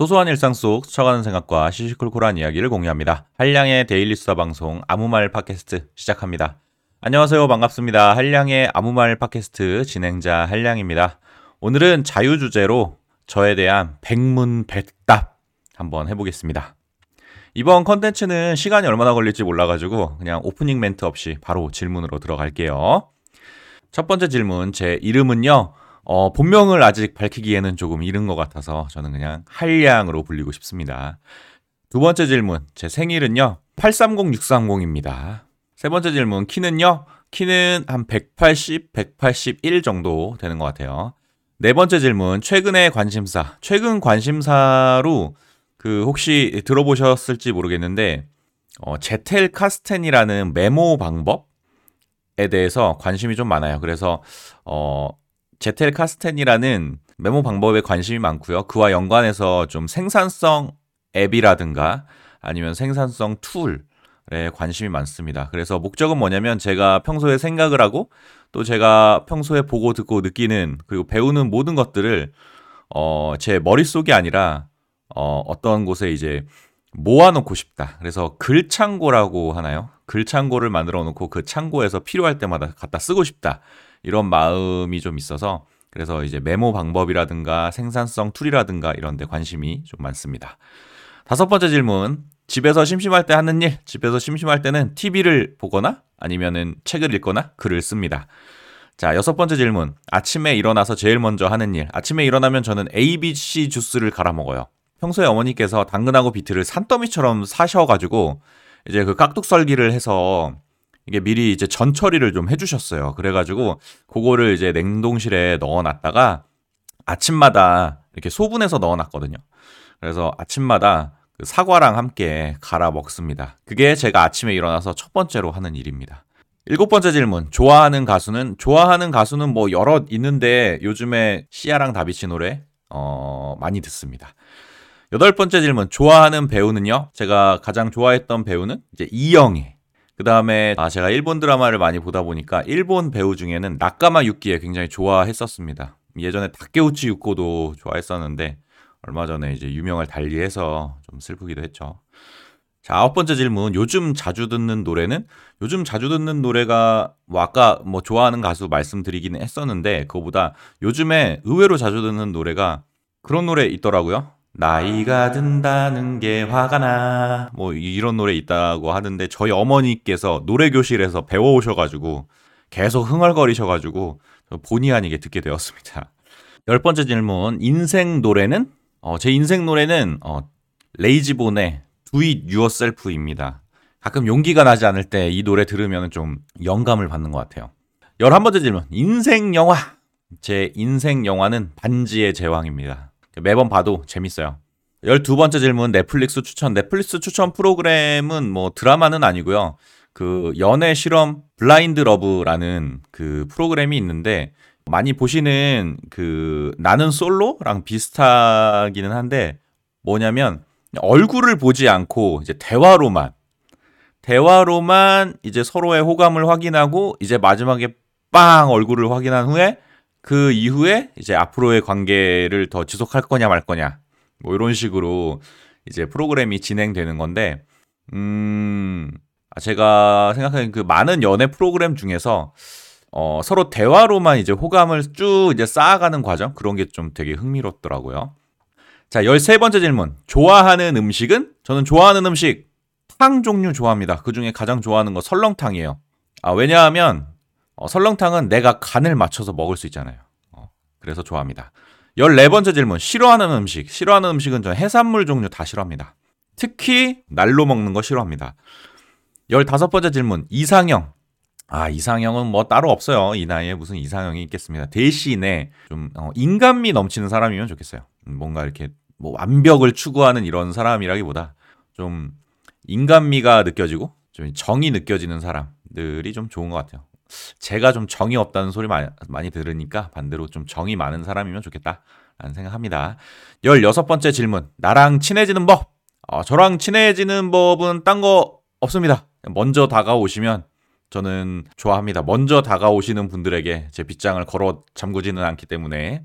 소소한 일상 속 스쳐가는 생각과 시시콜콜한 이야기를 공유합니다. 한량의 데일리 수다 방송 아무 말 팟캐스트 시작합니다. 안녕하세요. 반갑습니다. 한량의 아무 말 팟캐스트 진행자 한량입니다. 오늘은 자유 주제로 저에 대한 백문백답 한번 해보겠습니다. 이번 컨텐츠는 시간이 얼마나 걸릴지 몰라가지고 그냥 오프닝 멘트 없이 바로 질문으로 들어갈게요. 첫 번째 질문, 제 이름은요, 어, 본명을 아직 밝히기에는 조금 이른 것 같아서 저는 그냥 한량으로 불리고 싶습니다. 두 번째 질문, 제 생일은요, 830630입니다. 세 번째 질문, 키는요, 키는 한 180, 181 정도 되는 것 같아요. 네 번째 질문, 최근의 관심사. 최근 관심사로 그 혹시 들어보셨을지 모르겠는데, 어, 제텔 카스텐이라는 메모 방법에 대해서 관심이 좀 많아요. 그래서, 어, 제텔 카스텐이라는 메모 방법에 관심이 많고요. 그와 연관해서 좀 생산성 앱이라든가 아니면 생산성 툴에 관심이 많습니다. 그래서 목적은 뭐냐면 제가 평소에 생각을 하고 또 제가 평소에 보고 듣고 느끼는 그리고 배우는 모든 것들을 어, 제 머릿속이 아니라 어, 어떤 곳에 이제 모아놓고 싶다. 그래서 글창고라고 하나요? 글창고를 만들어 놓고 그 창고에서 필요할 때마다 갖다 쓰고 싶다. 이런 마음이 좀 있어서 그래서 이제 메모 방법이라든가 생산성 툴이라든가 이런 데 관심이 좀 많습니다. 다섯 번째 질문. 집에서 심심할 때 하는 일, 집에서 심심할 때는 TV를 보거나 아니면은 책을 읽거나 글을 씁니다. 자, 여섯 번째 질문. 아침에 일어나서 제일 먼저 하는 일. 아침에 일어나면 저는 ABC 주스를 갈아 먹어요. 평소에 어머니께서 당근하고 비트를 산더미처럼 사셔가지고 이제 그 깍둑썰기를 해서 이게 미리 이제 전 처리를 좀 해주셨어요. 그래가지고 그거를 이제 냉동실에 넣어놨다가 아침마다 이렇게 소분해서 넣어놨거든요. 그래서 아침마다 그 사과랑 함께 갈아 먹습니다. 그게 제가 아침에 일어나서 첫 번째로 하는 일입니다. 일곱 번째 질문. 좋아하는 가수는 좋아하는 가수는 뭐 여러 있는데 요즘에 시아랑 다비치 노래 어 많이 듣습니다. 여덟 번째 질문. 좋아하는 배우는요? 제가 가장 좋아했던 배우는 이제 이영애. 그 다음에 아 제가 일본 드라마를 많이 보다 보니까 일본 배우 중에는 나카마 유키에 굉장히 좋아했었습니다. 예전에 다케우치 유코도 좋아했었는데 얼마 전에 이제 유명을 달리해서 좀 슬프기도 했죠. 자, 아홉 번째 질문. 요즘 자주 듣는 노래는? 요즘 자주 듣는 노래가 뭐 아까 뭐 좋아하는 가수 말씀드리기는 했었는데 그거보다 요즘에 의외로 자주 듣는 노래가 그런 노래 있더라고요. 나이가 든다는 게 화가 나. 뭐 이런 노래 있다고 하는데 저희 어머니께서 노래 교실에서 배워 오셔 가지고 계속 흥얼거리셔 가지고 본의 아니게 듣게 되었습니다. 열 번째 질문. 인생 노래는? 어, 제 인생 노래는 어, 레이지본의 Do It Yourself입니다. 가끔 용기가 나지 않을 때 이 노래 들으면 좀 영감을 받는 것 같아요. 열한 번째 질문. 인생 영화. 제 인생 영화는 반지의 제왕입니다. 매번 봐도 재밌어요. 12번째 질문 넷플릭스 추천. 넷플릭스 추천 프로그램은 뭐 드라마는 아니고요. 그 연애 실험 블라인드 러브라는 그 프로그램이 있는데 많이 보시는 그 나는 솔로랑 비슷하기는 한데 뭐냐면 얼굴을 보지 않고 이제 대화로만 대화로만 이제 서로의 호감을 확인하고 이제 마지막에 빵 얼굴을 확인한 후에 그 이후에 이제 앞으로의 관계를 더 지속할 거냐 말 거냐 뭐 이런 식으로 이제 프로그램이 진행되는 건데 음 아, 제가 생각하는 그 많은 연애 프로그램 중에서 어 서로 대화로만 이제 호감을 쭉 이제 쌓아가는 과정 그런 게 좀 되게 흥미롭더라고요. 자, 13번째 질문. 좋아하는 음식은? 저는 좋아하는 음식 탕 종류 좋아합니다. 그 중에 가장 좋아하는 거 설렁탕이에요. 아, 왜냐하면 어, 설렁탕은 내가 간을 맞춰서 먹을 수 있잖아요. 어, 그래서 좋아합니다. 14번째 질문. 싫어하는 음식. 싫어하는 음식은 전 해산물 종류 다 싫어합니다. 특히 날로 먹는 거 싫어합니다. 15번째 질문. 이상형. 아, 이상형은 뭐 따로 없어요. 이 나이에 무슨 이상형이 있겠습니다. 대신에 좀 어, 인간미 넘치는 사람이면 좋겠어요. 음, 뭔가 이렇게 뭐 완벽을 추구하는 이런 사람이라기보다 좀 인간미가 느껴지고 좀 정이 느껴지는 사람들이 좀 좋은 것 같아요. 제가 좀 정이 없다는 소리 많이, 들으니까 반대로 좀 정이 많은 사람이면 좋겠다. 라는 생각합니다. 16번째 질문. 나랑 친해지는 법. 어, 저랑 친해지는 법은 딴 거 없습니다. 먼저 다가오시면 저는 좋아합니다. 먼저 다가오시는 분들에게 제 빗장을 걸어 잠그지는 않기 때문에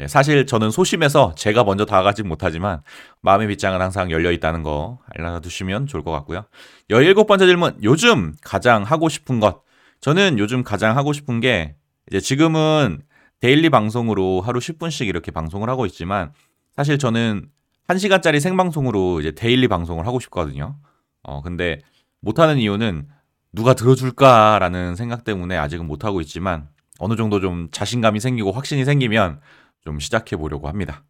예, 사실 저는 소심해서 제가 먼저 다가가지 못하지만 마음의 빗장은 항상 열려 있다는 거 알려두시면 좋을 것 같고요. 17번째 질문. 요즘 가장 하고 싶은 것. 저는 요즘 가장 하고 싶은 게 이제 지금은 데일리 방송으로 하루 10분씩 이렇게 방송을 하고 있지만 사실 저는 1시간짜리 생방송으로 이제 데일리 방송을 하고 싶거든요. 어, 근데 못하는 이유는 누가 들어줄까라는 생각 때문에 아직은 못하고 있지만 어느 정도 좀 자신감이 생기고 확신이 생기면 좀 시작해 보려고 합니다.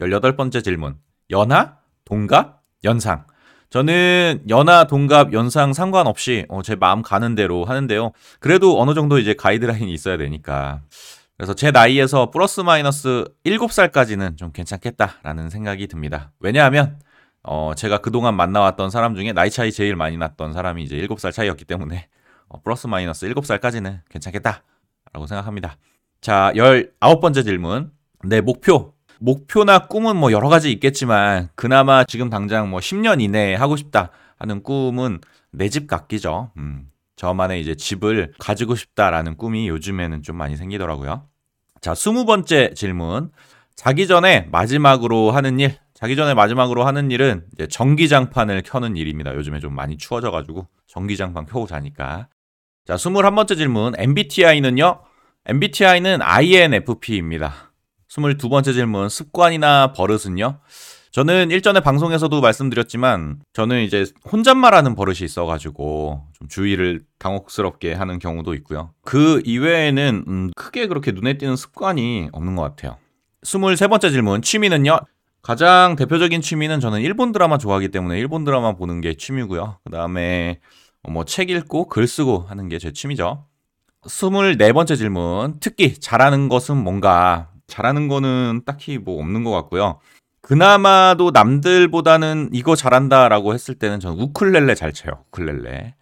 18번째 질문. 연하, 동갑, 연상. 저는 연하, 동갑, 연상 상관없이 어, 제 마음 가는 대로 하는데요. 그래도 어느 정도 이제 가이드라인이 있어야 되니까. 그래서 제 나이에서 플러스 마이너스 7살까지는 좀 괜찮겠다라는 생각이 듭니다. 왜냐하면 어, 제가 그동안 만나왔던 사람 중에 나이 차이 제일 많이 났던 사람이 이제 7살 차이였기 때문에 어, 플러스 마이너스 7살까지는 괜찮겠다라고 생각합니다. 자, 19번째 질문. 내 목표. 목표나 꿈은 뭐 여러 가지 있겠지만 그나마 지금 당장 뭐 10년 이내에 하고 싶다 하는 꿈은 내 집 갖기죠. 음. 저만의 이제 집을 가지고 싶다라는 꿈이 요즘에는 좀 많이 생기더라고요. 자, 20번째 질문. 자기 전에 마지막으로 하는 일. 자기 전에 마지막으로 하는 일은 이제 전기장판을 켜는 일입니다. 요즘에 좀 많이 추워져가지고 전기장판 켜고 자니까. 자, 21번째 질문. MBTI는요? MBTI는 INFP입니다. 22번째 질문, 습관이나 버릇은요? 저는 일전에 방송에서도 말씀드렸지만, 저는 이제 혼잣말하는 버릇이 있어가지고, 좀 주의를 당혹스럽게 하는 경우도 있고요. 그 이외에는, 음, 크게 그렇게 눈에 띄는 습관이 없는 것 같아요. 23번째 질문, 취미는요? 가장 대표적인 취미는 저는 일본 드라마 좋아하기 때문에 일본 드라마 보는 게 취미고요. 그 다음에 뭐 책 읽고 글 쓰고 하는 게 제 취미죠. 24번째 질문. 특기 잘하는 것은 뭔가? 잘하는 거는 딱히 뭐 없는 것 같고요. 그나마도 남들보다는 이거 잘한다라고 했을 때는 저는 우쿨렐레 잘 쳐요. 우쿨렐레.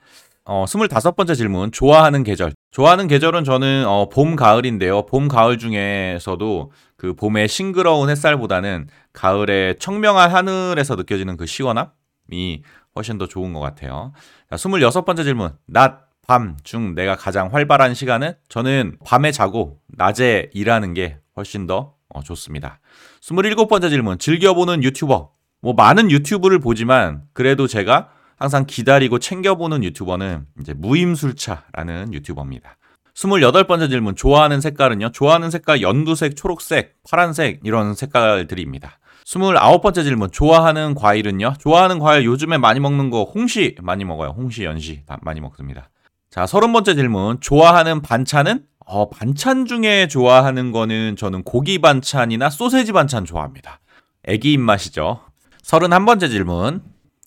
어, 25번째 질문. 좋아하는 계절. 좋아하는 계절은 저는 어, 봄, 가을인데요. 봄, 가을 중에서도 그 봄의 싱그러운 햇살보다는 가을의 청명한 하늘에서 느껴지는 그 시원함이 훨씬 더 좋은 것 같아요. 자, 26번째 질문. 낮, 밤 중 내가 가장 활발한 시간은 저는 밤에 자고 낮에 일하는 게 훨씬 더 어, 좋습니다. 27번째 질문. 즐겨보는 유튜버. 뭐 많은 유튜브를 보지만 그래도 제가 항상 기다리고 챙겨보는 유튜버는 이제 무임술차라는 유튜버입니다. 28번째 질문. 좋아하는 색깔은요? 좋아하는 색깔 연두색, 초록색, 파란색 이런 색깔들입니다. 29번째 질문. 좋아하는 과일은요? 좋아하는 과일 요즘에 많이 먹는 거 홍시 많이 먹어요. 홍시, 연시 많이 먹습니다. 자, 서른 번째 질문. 좋아하는 반찬은? 어, 반찬 중에 좋아하는 거는 저는 고기 반찬이나 소세지 반찬 좋아합니다. 애기 입맛이죠. 서른한 번째 질문.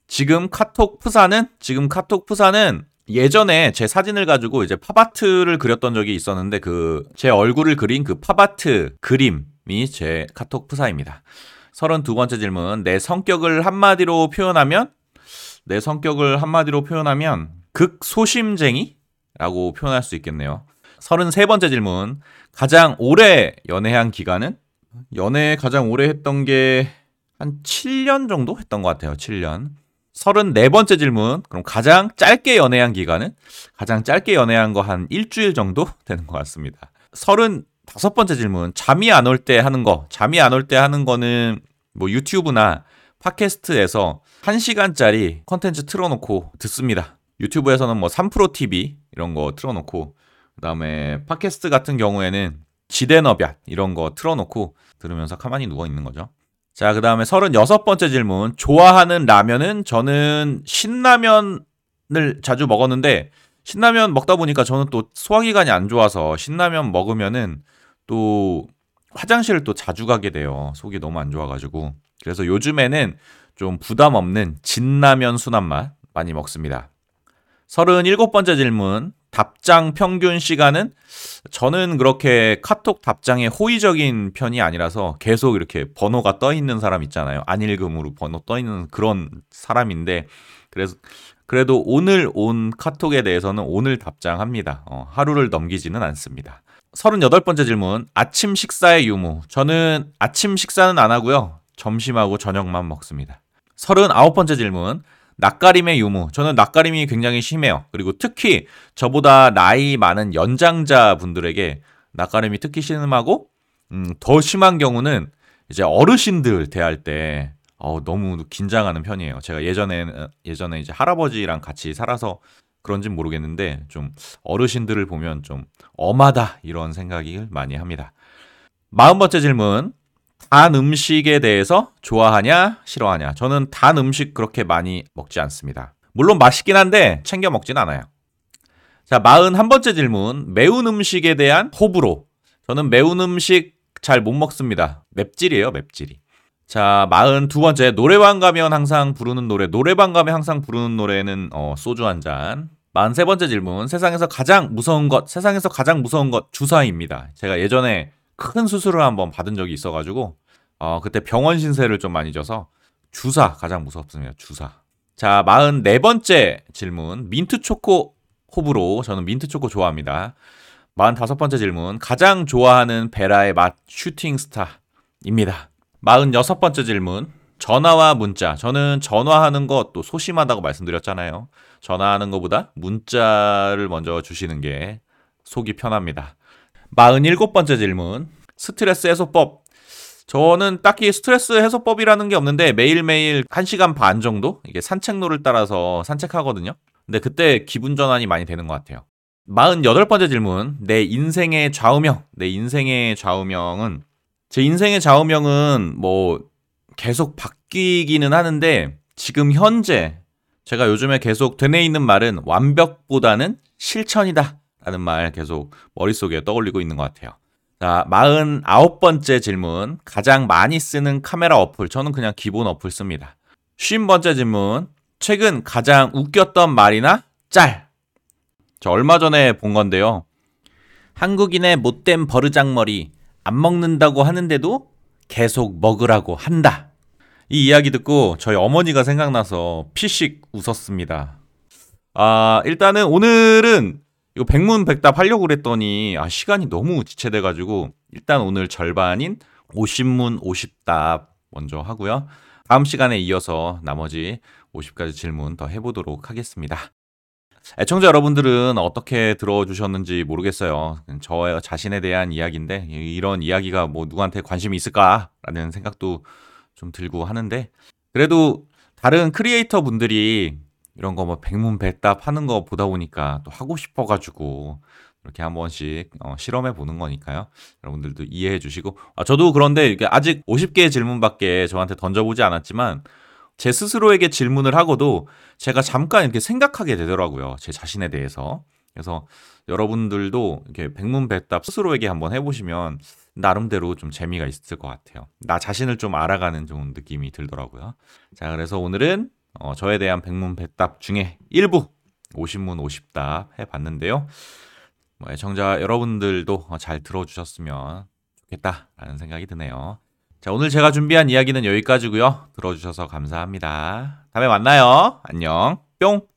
지금 카톡 푸사는? 지금 카톡 푸사는 예전에 제 사진을 가지고 이제 팝아트를 그렸던 적이 있었는데 그 제 얼굴을 그린 그 팝아트 그림이 제 카톡 푸사입니다. 서른두 번째 질문. 내 성격을 한마디로 표현하면? 내 성격을 한마디로 표현하면 극소심쟁이 라고 표현할 수 있겠네요. 33번째 질문. 가장 오래 연애한 기간은? 연애 가장 오래 했던 게 한 7년 정도 했던 것 같아요. 7년. 34번째 질문. 그럼 가장 짧게 연애한 기간은? 가장 짧게 연애한 거 한 일주일 정도 되는 것 같습니다. 35번째 질문. 잠이 안 올 때 하는 거. 잠이 안 올 때 하는 거는 뭐 유튜브나 팟캐스트에서 1시간짜리 컨텐츠 틀어놓고 듣습니다. 유튜브에서는 뭐 3프로 TV 이런 거 틀어놓고 그다음에 팟캐스트 같은 경우에는 지대너볕 이런 거 틀어놓고 들으면서 가만히 누워 있는 거죠. 자, 그 다음에 36번째 질문. 좋아하는 라면은 저는 신라면을 자주 먹었는데, 신라면 먹다 보니까 저는 또 소화기관이 안 좋아서 신라면 먹으면은 또 화장실을 또 자주 가게 돼요. 속이 너무 안 좋아가지고. 그래서 요즘에는 좀 부담 없는 진라면 순한 맛 많이 먹습니다. 37번째 질문. 답장 평균 시간은 저는 그렇게 카톡 답장에 호의적인 편이 아니라서 계속 이렇게 번호가 떠 있는 사람 있잖아요. 안일금으로 번호 떠 있는 그런 사람인데 그래서 그래도 오늘 온 카톡에 대해서는 오늘 답장합니다. 어, 하루를 넘기지는 않습니다. 38번째 질문. 아침 식사의 유무. 저는 아침 식사는 안 하고요. 점심하고 저녁만 먹습니다. 39번째 질문. 낯가림의 유무. 저는 낯가림이 굉장히 심해요. 그리고 특히 저보다 나이 많은 연장자 분들에게 낯가림이 특히 심하고 음, 더 심한 경우는 이제 어르신들 대할 때 어, 너무 긴장하는 편이에요. 제가 예전에 예전에 이제 할아버지랑 같이 살아서 그런진 모르겠는데 좀 어르신들을 보면 좀 엄하다 이런 생각을 많이 합니다. 마흔 번째 질문. 단 음식에 대해서 좋아하냐, 싫어하냐? 저는 단 음식 그렇게 많이 먹지 않습니다. 물론 맛있긴 한데 챙겨 먹진 않아요. 자, 마흔 한 번째 질문. 매운 음식에 대한 호불호. 저는 매운 음식 잘 못 먹습니다. 맵찔이에요, 맵찔이. 자, 마흔 두 번째. 노래방 가면 항상 부르는 노래. 노래방 가면 항상 부르는 노래는 어, 소주 한 잔. 마흔 세 번째 질문. 세상에서 가장 무서운 것. 세상에서 가장 무서운 것. 주사입니다. 제가 예전에 큰 수술을 한번 받은 적이 있어가지고 어, 그때 병원 신세를 좀 많이 져서 주사 가장 무섭습니다. 주사. 자, 마흔 네 번째 질문. 민트 초코 호불호. 저는 민트 초코 좋아합니다. 마흔 다섯 번째 질문. 가장 좋아하는 베라의 맛 슈팅 스타입니다. 마흔 여섯 번째 질문. 전화와 문자. 저는 전화하는 것 또 소심하다고 말씀드렸잖아요. 전화하는 것보다 문자를 먼저 주시는 게 속이 편합니다. 47번째 질문. 스트레스 해소법. 저는 딱히 스트레스 해소법이라는 게 없는데 매일매일 1시간 반 정도 이게 산책로를 따라서 산책하거든요. 근데 그때 기분 전환이 많이 되는 것 같아요. 48번째 질문. 내 인생의 좌우명. 내 인생의 좌우명은 제 인생의 좌우명은 뭐 계속 바뀌기는 하는데 지금 현재 제가 요즘에 계속 되뇌 있는 말은 완벽보다는 실천이다. 라는 말 계속 머릿속에 떠올리고 있는 것 같아요. 자, 49번째 질문. 가장 많이 쓰는 카메라 어플. 저는 그냥 기본 어플 씁니다. 50번째 질문. 최근 가장 웃겼던 말이나 짤. 저 얼마 전에 본 건데요. 한국인의 못된 버르장머리. 안 먹는다고 하는데도 계속 먹으라고 한다. 이 이야기 듣고 저희 어머니가 생각나서 피식 웃었습니다. 아, 일단은 오늘은 이거 백문백답 하려고 그랬더니 아 시간이 너무 지체돼 가지고 일단 오늘 절반인 50문 50답 먼저 하고요. 다음 시간에 이어서 나머지 50가지 질문 더 해보도록 하겠습니다. 애청자 여러분들은 어떻게 들어주셨는지 모르겠어요. 저 자신에 대한 이야기인데 이런 이야기가 뭐 누구한테 관심이 있을까라는 생각도 좀 들고 하는데 그래도 다른 크리에이터 분들이 이런 거 뭐 백문백답 하는 거 보다 보니까 또 하고 싶어가지고 이렇게 한 번씩 어, 실험해 보는 거니까요. 여러분들도 이해해 주시고 아, 저도 그런데 이게 아직 50개의 질문밖에 저한테 던져보지 않았지만 제 스스로에게 질문을 하고도 제가 잠깐 이렇게 생각하게 되더라고요. 제 자신에 대해서. 그래서 여러분들도 이렇게 백문백답 스스로에게 한번 해보시면 나름대로 좀 재미가 있을 것 같아요. 나 자신을 좀 알아가는 좀 느낌이 들더라고요. 자, 그래서 오늘은 어, 저에 대한 백문백답 중에 일부 50문 50답 해봤는데요. 뭐 애청자 여러분들도 잘 들어주셨으면 좋겠다라는 생각이 드네요. 자, 오늘 제가 준비한 이야기는 여기까지고요. 들어주셔서 감사합니다. 다음에 만나요. 안녕. 뿅.